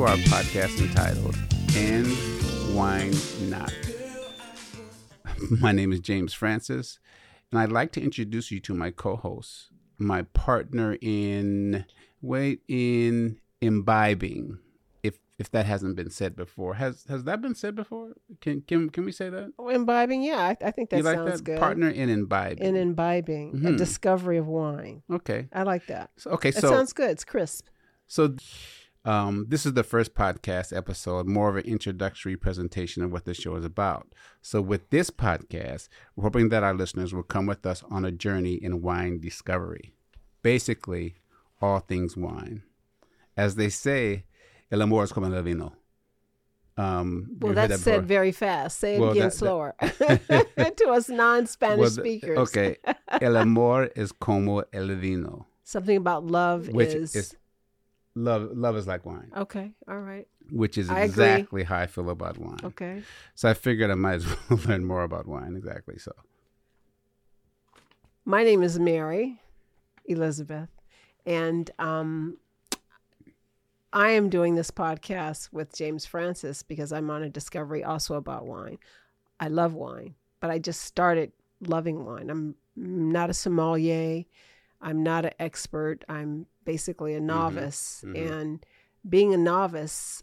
to our podcast entitled And Wine Not. My name is James Francis, and I'd like to introduce you to my co host, my partner in, wait, in imbibing. If if that hasn't been said before, has has that been said before? Can can can we say that? Oh, imbibing, yeah, I, I think that you like sounds that? good. Partner in imbibing. in imbibing, a Mhm. discovery of wine. okay. I like that. So, okay. That So sounds good. It's crisp. So, um, this is the first podcast episode, more of an introductory presentation of what the show is about. So, with this podcast, we're hoping that our listeners will come with us on a journey in wine discovery. Basically, all things wine. As they say, el amor es como el vino. Um, Well, that's that said very fast. Say it Well, again that- slower to us non-Spanish Well, speakers. Okay, el amor es como el vino, Something about love which is, is love. Love is like wine, okay. All right. which is I agree. exactly how I feel about wine. Okay. So I figured I might as well learn more about wine. Exactly. So My name is Mary Elizabeth, and um, I am doing this podcast with James Francis because I'm on a discovery also about wine. I love wine, but I just started loving wine. I'm not a sommelier. I'm not an expert. I'm basically a novice. mhm. And being a novice,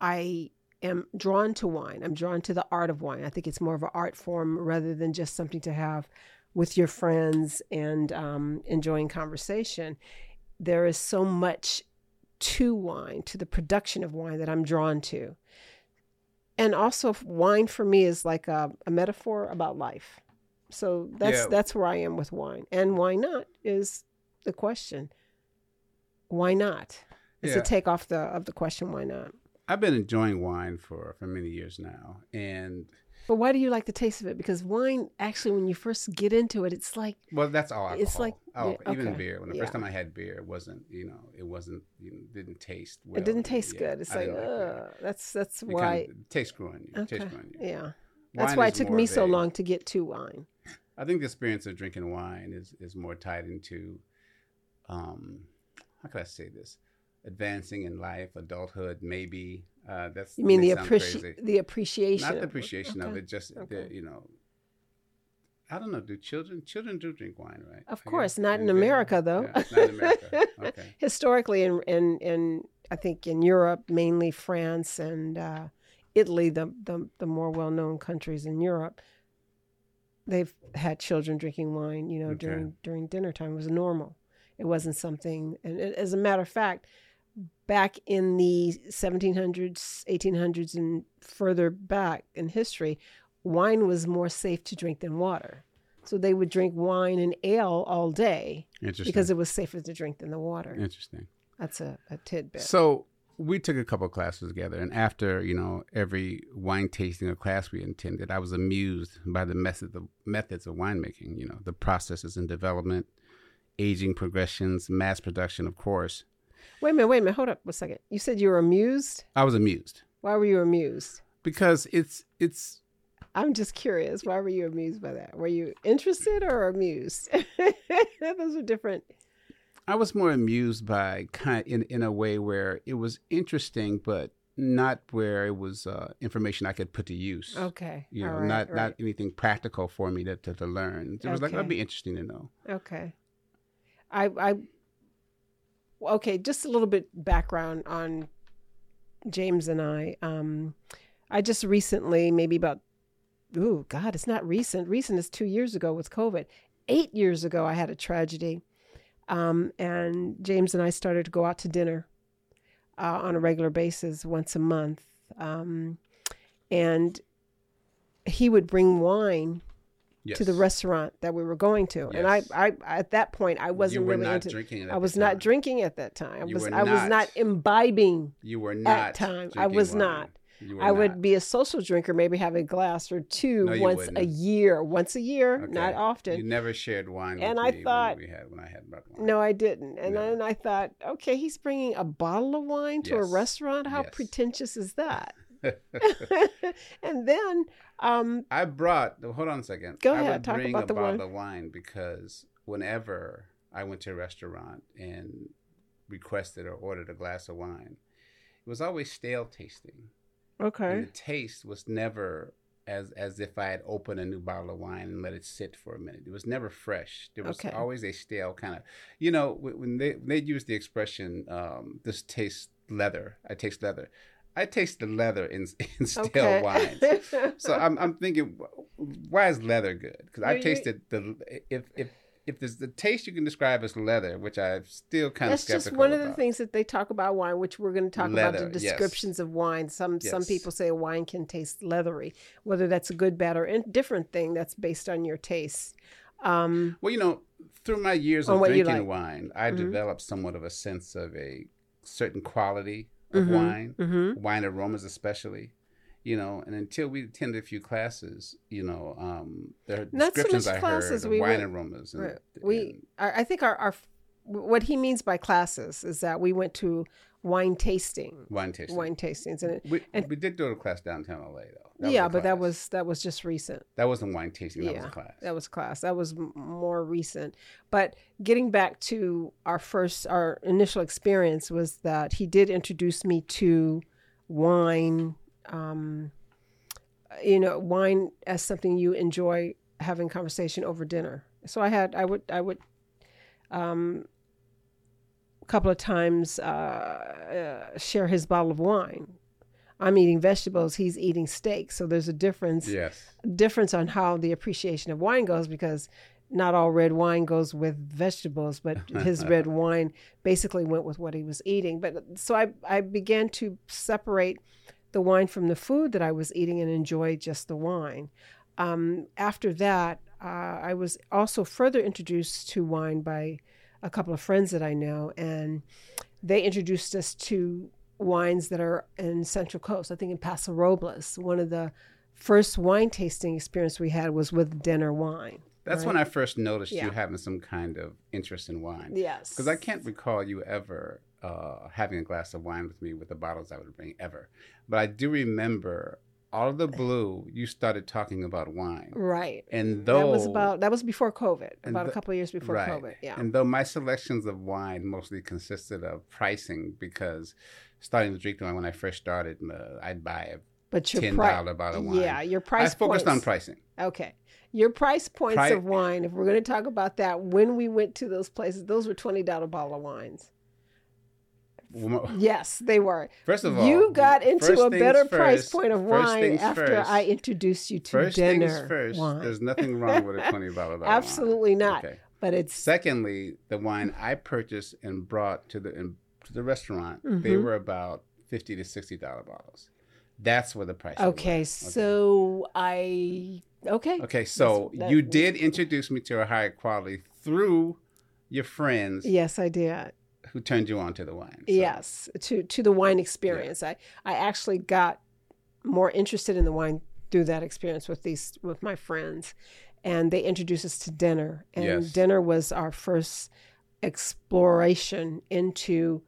I am drawn to wine. I'm drawn to the art of wine. I think it's more of an art form rather than just something to have with your friends and um, enjoying conversation. There is so much to wine, to the production of wine that I'm drawn to. And also, wine for me is like a, a metaphor about life. So that's Yeah. that's where I am with wine. And why not is the question. Why not? It's Yeah. a take off the of the question. Why not? I've been enjoying wine for for many years now, and But why do you like the taste of it? Because wine, actually, when you first get into it, it's like well, that's all alcohol. It's like- oh, yeah, even okay. beer. When the Yeah. first time I had beer, it wasn't you know it wasn't you know, didn't taste. Well it didn't taste good. It's I like, that's that's It why. kinda, it tastes growing you. okay, Tastes growing you. yeah, that's why it took me so a- long to get to wine. I think the experience of drinking wine is is more tied into, um, how can I say this? Advancing in life, adulthood, maybe. Uh, that's You mean the appreci- the appreciation? not the appreciation of it, just Okay. the you know. I don't know. Do children children do drink wine, right? Of I course, not in Yeah, America, though. yeah, not in America. Okay. Historically, in, in in I think in Europe, mainly France and uh, Italy, the, the the more well known countries in Europe, they've had children drinking wine. You know, Okay. during during dinner time it was normal. It wasn't something. And as a matter of fact, back in the 1700s, 1800s, and further back in history, wine was more safe to drink than water. So they would drink wine and ale all day because it was safer to drink than the water. Interesting. That's a, a tidbit. So we took a couple classes together, and after you know every wine tasting or class we attended, I was amused by the method of methods of winemaking. You know, the processes and development, aging progressions, mass production, of course. wait a minute, wait a minute, hold up a second. You said you were amused. I was amused Why were you amused? because it's it's I'm just curious. Why were you amused by that? Were you interested or amused? Those are different. I was more amused by kind in in a way where it was interesting, but not where it was uh, information I could put to use. Okay. You know, right, not right. not anything practical for me to, to, to learn. It was like that'd be interesting to know. Okay. I I okay, just a little bit background on James and I. Um I just recently, maybe about ooh, God, it's not recent. Recent is two years ago with COVID. Eight years ago I had a tragedy. Um, and James and I started to go out to dinner uh, on a regular basis once a month. Um, and he would bring wine Yes. to the restaurant that we were going to. And I, I, at that point, I wasn't really into. drinking. At I was not drinking at that time. I was, I was not not. imbibing. You were not. time. I was wine. not. I would be a social drinker, maybe have a glass or two No, once a wouldn't. year. Once a year, Okay. not often. You never shared wine. And with I me thought- when we had when I had wine. No, I didn't. And No. then I thought, okay, he's bringing a bottle of wine to a restaurant. How Yes. pretentious is that? and then, um, I brought. Hold on a second. Go I ahead, would talk bring about a the bottle wine. of wine because whenever I went to a restaurant and requested or ordered a glass of wine, it was always stale tasting. Okay. And the taste was never as as if I had opened a new bottle of wine and let it sit for a minute. It was never fresh. There was Okay. always a stale kind of, you know, when they when they use the expression, um, "This tastes leather." I taste leather. I taste the leather in, in stale okay. wines. So I'm I'm thinking, why is leather good? Because I tasted the if if if there's the taste you can describe as leather, which I'm still kind That's of skeptical just one of the things that they talk about wine, which we're going to talk about Leather, the yes. descriptions of wine. Some some people say a wine can taste leathery, whether that's a good, bad, or indifferent thing. That's based on your taste. Um, Well, you know, through my years of drinking like. wine, I Mhm. developed somewhat of a sense of a certain quality of Mhm. wine, mhm. wine aromas especially. You know, and until we attended a few classes, you know, um, there are Not so descriptions much I classes, heard we wine went- aromas. And, Right. We, and- I, I think our, our what he means by classes is that we went to wine tasting, wine tasting. wine tastings, and We, and- we did do a class downtown LA though. yeah, but that was that was just recent. that wasn't wine tasting. That was Yeah, a class. That was class. That was more recent. But getting back to our first, our initial experience was that he did introduce me to wine. Um, you know, wine as something you enjoy having conversation over dinner. So I had, I would, I would, um, couple of times uh, uh, share his bottle of wine. I'm eating vegetables. He's eating steak. So there's a difference yes. difference on how the appreciation of wine goes because not all red wine goes with vegetables, but his red wine basically went with what he was eating. But so I, I began to separate the wine from the food that I was eating and enjoy just the wine. Um, after that, uh, I was also further introduced to wine by a couple of friends that I know, and they introduced us to wines that are in Central Coast. I think in Paso Robles, one of the first wine tasting experience we had was with Denner wine. That's right? when I first noticed Yeah. you having some kind of interest in wine. Yes, Because I can't recall you ever uh, having a glass of wine with me with the bottles I would bring ever. But I do remember out of the blue, you started talking about wine. Right. And though that was about that was before COVID, about a couple of years before right. COVID. Yeah. And though my selections of wine mostly consisted of pricing, because starting to drink wine when I first started, uh, I'd buy a but your ten dollar bottle of wine. yeah, your price I focused points. on pricing. Okay. Your price points Pri- of wine, if we're going to talk about that, when we went to those places, those were $20 bottle of wines. Well, Yes, they were. First of all, you got into a things better price point of wine after first. I introduced you to First dinner things first. wine. There's nothing wrong with a twenty-dollar bottle of wine. Absolutely not. Okay. But it's Secondly, the wine I purchased and brought to the in, to the restaurant, they Mhm. were about fifty to sixty dollar bottles. That's where the price. okay. So I okay. okay, so That's- you did introduce me to a higher quality through your friends Yes, I did. Who turned you on to the wine. So- Yes, to to the wine experience. I I actually got more interested in the wine through that experience with these with my friends, and they introduced us to Denner, and Yes. Denner was our first exploration into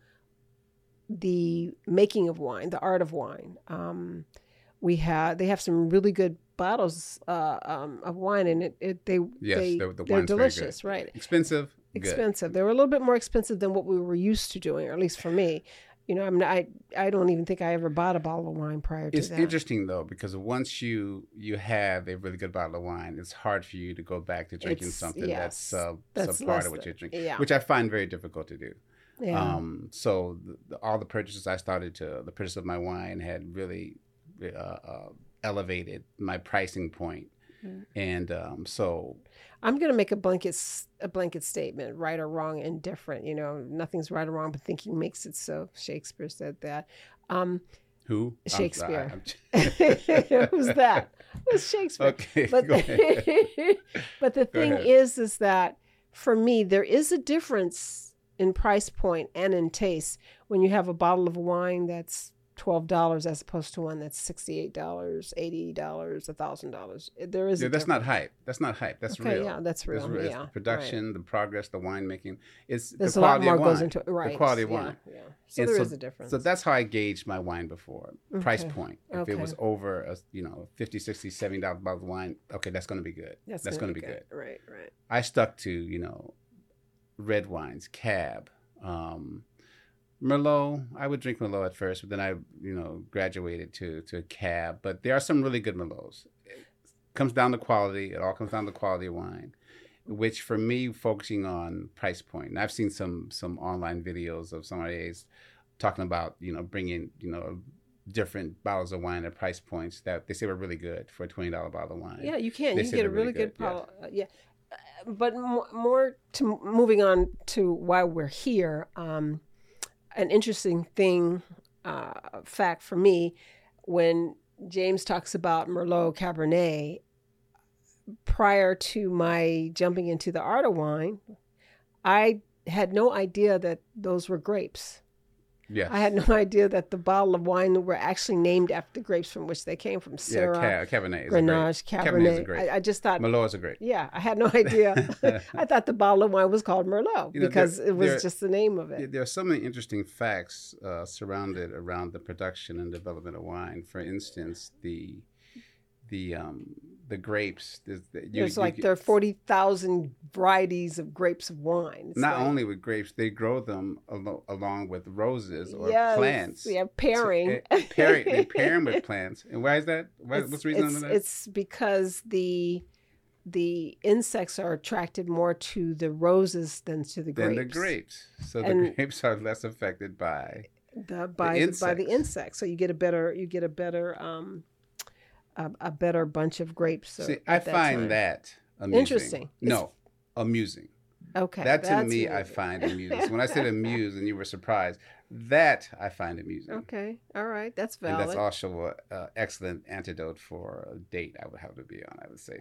the making of wine, the art of wine. Um, we had they have some really good bottles uh, um, of wine, and it, it they Yes, they, the, the they're delicious, right? Expensive. Good. expensive. They were a little bit more expensive than what we were used to doing, or at least for me. You know, I'm not, I I don't even think I ever bought a bottle of wine prior to It's that. interesting though because once you you have a really good bottle of wine, it's hard for you to go back to drinking It's- something yes, that's sub that's subpar to what you're drinking, yeah. which I find very difficult to do. Yeah. Um, so the, the, all the purchases I started to the purchase of my wine had really uh, uh, elevated my pricing point, Mm. and um, so I'm going to make a blanket a blanket statement, right or wrong, indifferent. You know, nothing's right or wrong, but thinking makes it so. Shakespeare said that. Um, who Shakespeare. Who's that? It was Shakespeare. okay, But go ahead. but the thing is, is that for me, there is a difference in price point and in taste when you have a bottle of wine that's twelve dollars as opposed to one that's sixty eight dollars, eighty dollars, a thousand dollars. There is. Yeah, that's difference. not hype. That's not hype. That's okay, real. yeah, that's real. It's real. Yeah, the right. production, the progress, the winemaking. It's There's the a lot more of wine. goes into it, right? The quality of yeah, wine. Yeah. So And there so- is a difference. So that's how I gauged my wine before. Price point. If Okay. it was over a, you know, 50, 60, 70 dollar bottle of wine, okay, that's going to be good. That's, gonna going to be good. Right, right. I stuck to, you know, red wines, cab, um, Merlot, I would drink Merlot at first, but then I, you know, graduated to to a cab. But there are some really good Merlots. It comes down to quality. It all comes down to quality of wine, which for me, focusing on price point. And I've seen some some online videos of somebody's talking about, you know, bringing, you know, different bottles of wine at price points that they say were really good for a twenty dollar bottle of wine. Yeah, you can. They You get a really really good, good, yeah. bottle. uh, Yeah. But more, more to moving on to why we're here. Um, an interesting thing, uh, fact for me, when James talks about Merlot Cabernet, prior to my jumping into the art of wine, I had no idea that those were grapes. Yes. I had no idea that the bottle of wine were actually named after the grapes from which they came from. yeah, Syrah, Ca- Cabernet Grenache. Cabernet is a Cabernet. great. I, I just thought, Merlot is a grape. yeah, I had no idea. I thought the bottle of wine was called Merlot You know, because there- it was there- just the name of it. There are so many interesting facts uh, surrounded around the production and development of wine. For instance, the the um, the grapes. There's, the- you- There's you like get- there are forty thousand varieties of grapes of wine. It's not like- only with grapes, they grow them alo- along with roses or Yes, plants. Yeah, pairing. So, eh, pair, they pair them with plants. And why is that? Why, what's the reason it's, for that? It's because the the insects are attracted more to the roses than to the grapes. Than the grapes. So the grapes are less affected by. the by the, by the insects. So you get a better you get a better um a, a better bunch of grapes. See, I find time. that amusing. Interesting. No, amusing. Okay. that to me I find amusing. When I said amused and you were surprised, that I find amusing. Okay, all right, that's valid. And that's also an excellent antidote for a date I would have to be on, I would say,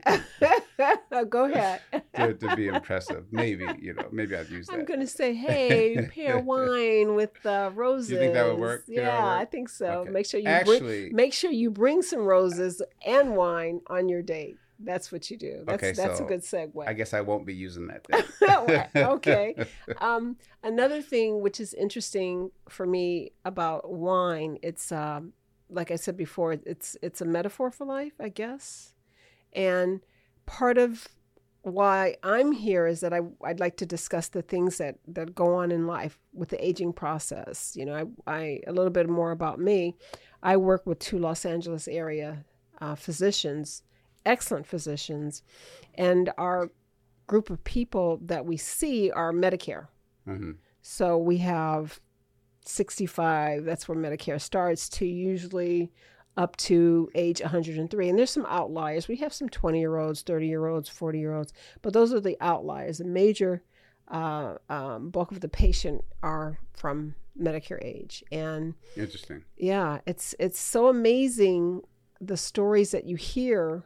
Go ahead. to, to be impressive. Maybe, you know, maybe I'd use that. I'm gonna say, hey, pair wine with uh, roses. You think that would work? Would Yeah, I think so. Okay. Make sure you Actually, bring, make sure you bring some roses and wine on your date. That's what you do. That's Okay, that's so a good segue. I guess I won't be using that then. okay. Um, another thing which is interesting for me about wine, it's um, like I said before, it's it's a metaphor for life, I guess. And part of why I'm here is that I I'd like to discuss the things that that go on in life with the aging process. You know, I, I a little bit more about me. I work with two Los Angeles area uh, physicians, excellent physicians, and our group of people that we see are Medicare. Mhm. So we have 65, that's where Medicare starts, to usually up to age 103. And there's some outliers. We have some 20 year olds, 30 year olds, 40 year olds, but those are the outliers. The major uh, um, bulk of the patient are from Medicare age. And Interesting. yeah, it's it's so amazing the stories that you hear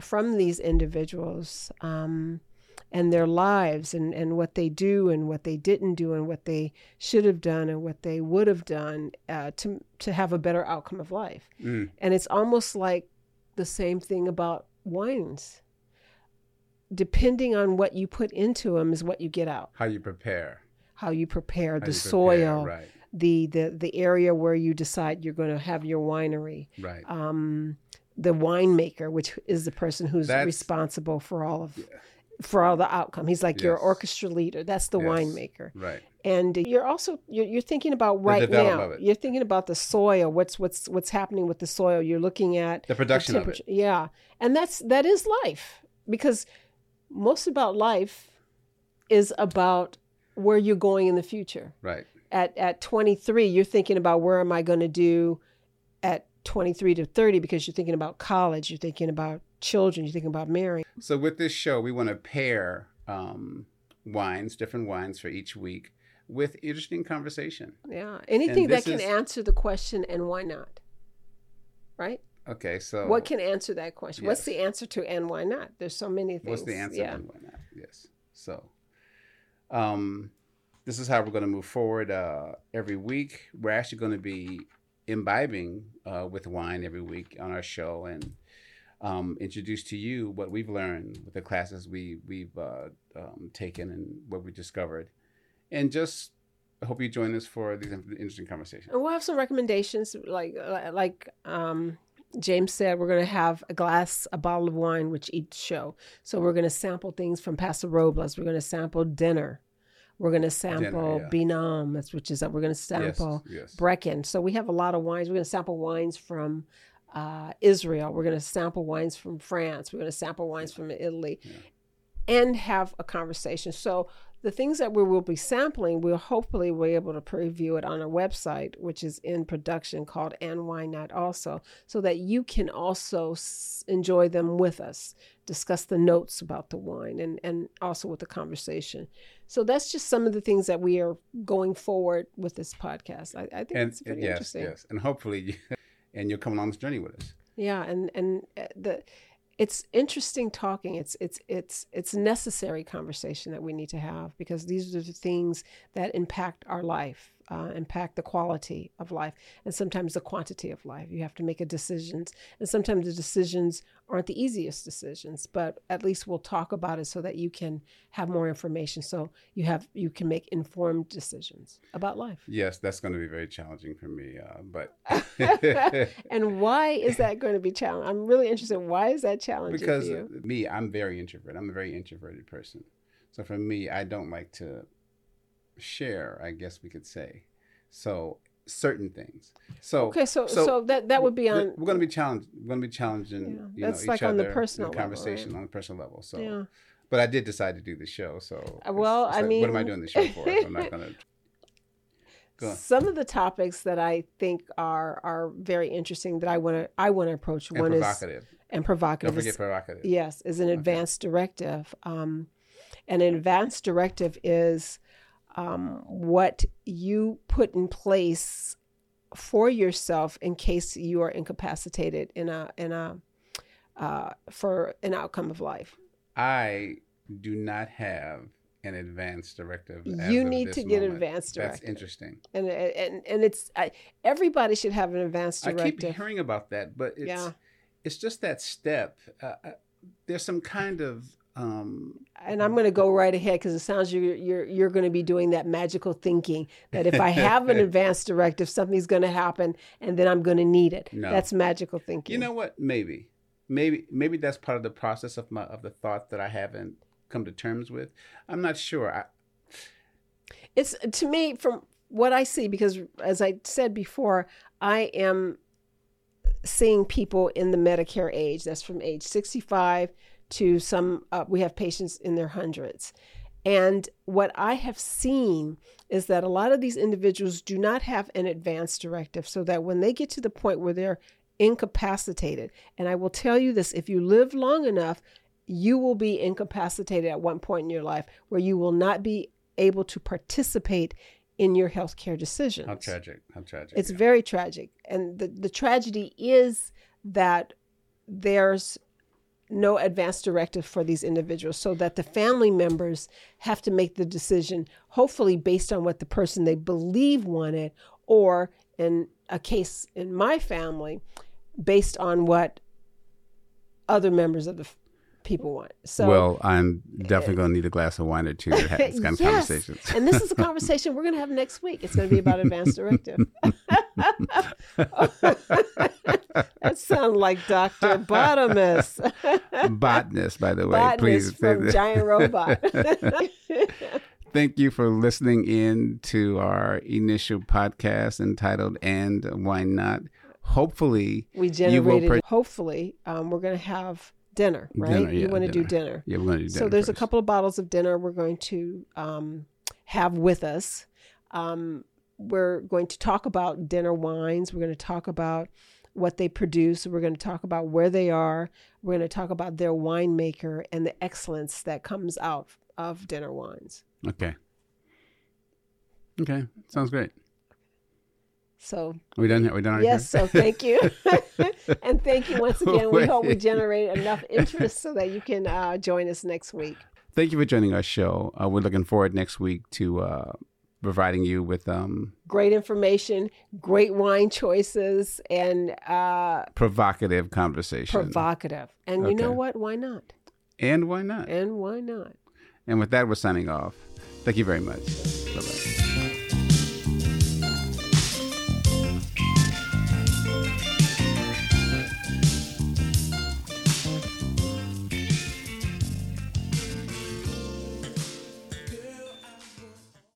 from these individuals um, and their lives and, and what they do and what they didn't do and what they should have done and what they would have done uh, to to have a better outcome of life. Mm. And it's almost like the same thing about wines. Depending on what you put into them is what you get out. How you prepare. How you prepare How the you prepare, soil, Right. the the the area where you decide you're going to have your winery Right. um the winemaker which is the person who's That's- responsible for all of for all the outcome. He's like your orchestra leader. That's the Yes. winemaker. Right. and you're also you're, you're thinking about right now. you're thinking about the soil. What's what's what's happening with the soil? You're looking at The production of it. yeah. And that's that is life. Because most about life is about where you're going in the future. Right. at at 23 you're thinking about where am i going to do 23 to 30 because you're thinking about college you're thinking about children you're thinking about marrying So with this show, we want to pair um, wines, different wines for each week, with interesting conversation. yeah anything that can is- answer the question and why not right Okay, so what can answer that question what's the answer to and why not there's so many things what's the answer yeah and why not? Yes. So, um, this is how we're going to move forward. Uh, every week, we're actually going to be imbibing uh, with wine every week on our show and um, introduce to you what we've learned with the classes we we've uh, um, taken and what we discovered, and just hope you join us for these interesting conversations. we'll have some recommendations like like um James said we're going to have a glass, a bottle of wine, which each show. So we're going to sample things from Paso Robles. We're going to sample Denner. We're going to sample yeah. Binam, that's which is that we're going to sample yes, yes. Brecon. So we have a lot of wines. We're going to sample wines from uh, Israel. We're going to sample wines from France. We're going to sample wines from Italy, and have a conversation. So the things that we will be sampling, we'll hopefully be able to preview it on our website, which is in production called And Why Not also, so that you can also s- enjoy them with us, discuss the notes about the wine and, and also with the conversation. So that's just some of the things that we are going forward with this podcast. I, I think and it's pretty yes, interesting. yes, and hopefully, you, and you'll come along this journey with us. Yeah, and and uh, the it's interesting talking. It's it's it's it's necessary conversation that we need to have because these are the things that impact our life, uh, impact the quality of life, and sometimes the quantity of life. You have to make a decisions, and sometimes the decisions aren't the easiest decisions, but at least we'll talk about it so that you can have more information, so you have you can make informed decisions about life. Yes, that's going to be very challenging for me, uh, but and why is that going to be challenging? I'm really interested. Why is that challenging because me, I'm very introverted. I'm a very introverted person. So for me, I don't like to share. I guess we could say. So certain things. So Okay, so so, that that would be we're- on. We're going to be challenged. We're going to be challenging. Yeah, You that's know, like on the personal level, conversation right? on a personal level. So, Yeah. but I did decide to do the show. So, Uh, well, it's I like, what am I doing the show for? I'm not going to. Go. Some of the topics that I think are are very interesting that I want to I want to approach. And One is provocative. and Don't provocative. forget is- provocative. Yes, is an advanced directive. Um, and an advanced directive is um, what you put in place for yourself in case you are incapacitated in a in a uh, for an outcome of life. I do not have an advanced directive. as You need to get an advanced That's interesting. And and and it's I, everybody should have an advanced directive. I keep hearing about that, but it's Yeah. it's just that step. Uh, uh, there's some kind of um, and I'm going to go right ahead because it sounds you're you're you're going to be doing that magical thinking that if I have an advanced directive, something's going to happen, and then I'm going to need it. No. That's magical thinking. you know what? Maybe, maybe, maybe that's part of the process of my of the thought that I haven't come to terms with. I'm not sure. I, it's to me from what I see because as I said before, I am seeing people in the Medicare age. That's from age 65 to some. Uh, we have patients in their hundreds. And what I have seen is that a lot of these individuals do not have an advance directive, so that when they get to the point where they're incapacitated, and I will tell you this if you live long enough, you will be incapacitated at one point in your life where you will not be able to participate in your healthcare decisions. how tragic! How tragic! It's yeah. very tragic. And the, the tragedy is that there's no advance directive for these individuals so that the family members have to make the decision, hopefully based on what the person they believe wanted, or in a case in my family, based on what other members of the f- people want. So well, I'm definitely eh, going to need a glass of wine or two to have this kind of Yes. conversations. and this is a conversation we're going to have next week. It's going to be about advanced directive. that sounds like Dr. Botanist. Botanist, by the way, please. From Giant Robot. Thank you for listening in to our initial podcast entitled "And Why Not." Hopefully, we You will generated, per- hopefully, um, we're going to have Denner, right? Denner, you want to do Denner. yeah, we're going to do Denner. So there's a couple of bottles of Denner we're going to um, have with us. Um, we're going to talk about Denner wines. We're going to talk about what they produce. We're going to talk about where they are. We're going to talk about their winemaker and the excellence that comes out of Denner wines. Okay. Okay, sounds great. So Are we done? Are we done? yes, so thank you, and thank you once again. We hope we generate enough interest so that you can uh, join us next week. Thank you for joining our show. Uh, we're looking forward next week to uh, providing you with um, Great information, great wine choices, and uh, provocative conversation. provocative. And you know what? Why not? and why not? And why not? And with that, we're signing off. Thank you very much. Bye bye.